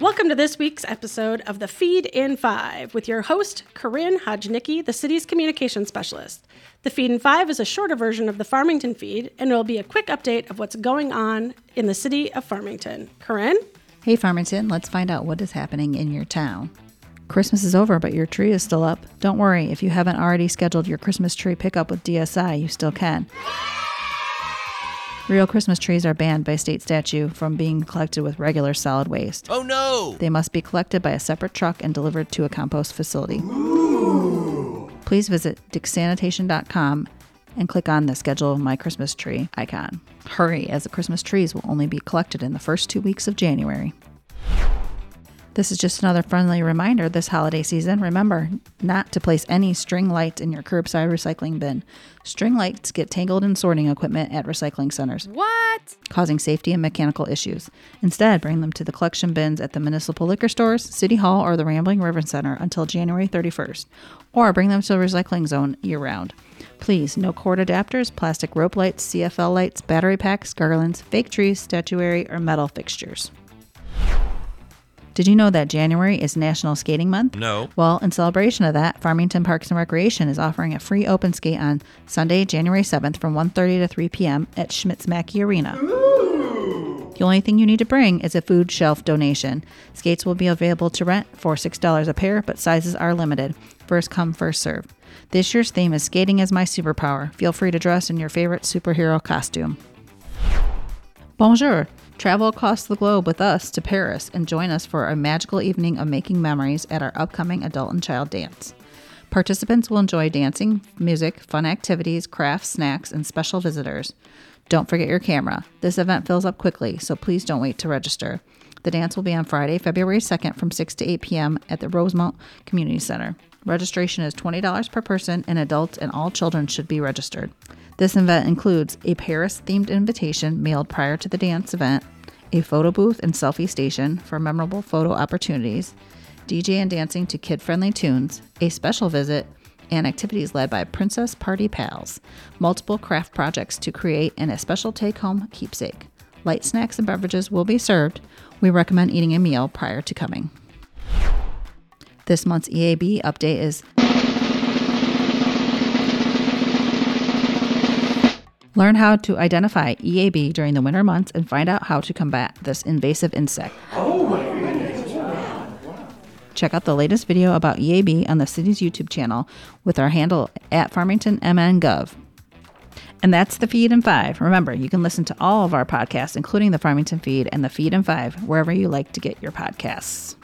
Welcome to this week's episode of the Feed in Five with your host, Corinne Hodgnicki, the city's communication specialist. The Feed in Five is a shorter version of the Farmington feed, and it will be a quick update of what's going on in the city of Farmington. Corinne? Hey, Farmington, let's find out what is happening in your town. Christmas is over, but your tree is still up. Don't worry, if you haven't already scheduled your Christmas tree pickup with DSI, you still can. Real Christmas trees are banned by state statute from being collected with regular solid waste. Oh no! They must be collected by a separate truck and delivered to a compost facility. Please visit dickssanitation.com and click on the Schedule My Christmas Tree icon. Hurry, as the Christmas trees will only be collected in the first two weeks of January. This is just another friendly reminder this holiday season. Remember not to place any string lights in your curbside recycling bin. String lights get tangled in sorting equipment at recycling centers. What? Causing safety and mechanical issues. Instead, bring them to the collection bins at the municipal liquor stores, City Hall, or the Rambling River Center until January 31st, or bring them to a recycling zone year round. Please, no cord adapters, plastic rope lights, CFL lights, battery packs, garlands, fake trees, statuary, or metal fixtures. Did you know that January is National Skating Month? No. Well, in celebration of that, Farmington Parks and Recreation is offering a free open skate on Sunday, January 7th from 1:30 to 3 p.m. at Schmitz-Maki Arena. The only thing you need to bring is a food shelf donation. Skates will be available to rent for $6 a pair, but sizes are limited. First come, first serve. This year's theme is Skating is My Superpower. Feel free to dress in your favorite superhero costume. Bonjour! Travel across the globe with us to Paris and join us for a magical evening of making memories at our upcoming adult and child dance. Participants will enjoy dancing, music, fun activities, crafts, snacks, and special visitors. Don't forget your camera. This event fills up quickly, so please don't wait to register. The dance will be on Friday, February 2nd from 6 to 8 p.m. at the Rosemount Community Center. Registration is $20 per person, and adults and all children should be registered. This event includes a Paris themed invitation mailed prior to the dance event, a photo booth and selfie station for memorable photo opportunities, DJ and dancing to kid friendly tunes, a special visit, and activities led by Princess Party Pals, multiple craft projects to create, and a special take home keepsake. Light snacks and beverages will be served. We recommend eating a meal prior to coming. This month's EAB update is Learn how to identify EAB during the winter months and find out how to combat this invasive insect. Check out the latest video about EAB on the city's YouTube channel with our handle at FarmingtonMNGov. And that's the Feed in Five. Remember, you can listen to all of our podcasts, including the Farmington Feed and the Feed in Five, wherever you like to get your podcasts.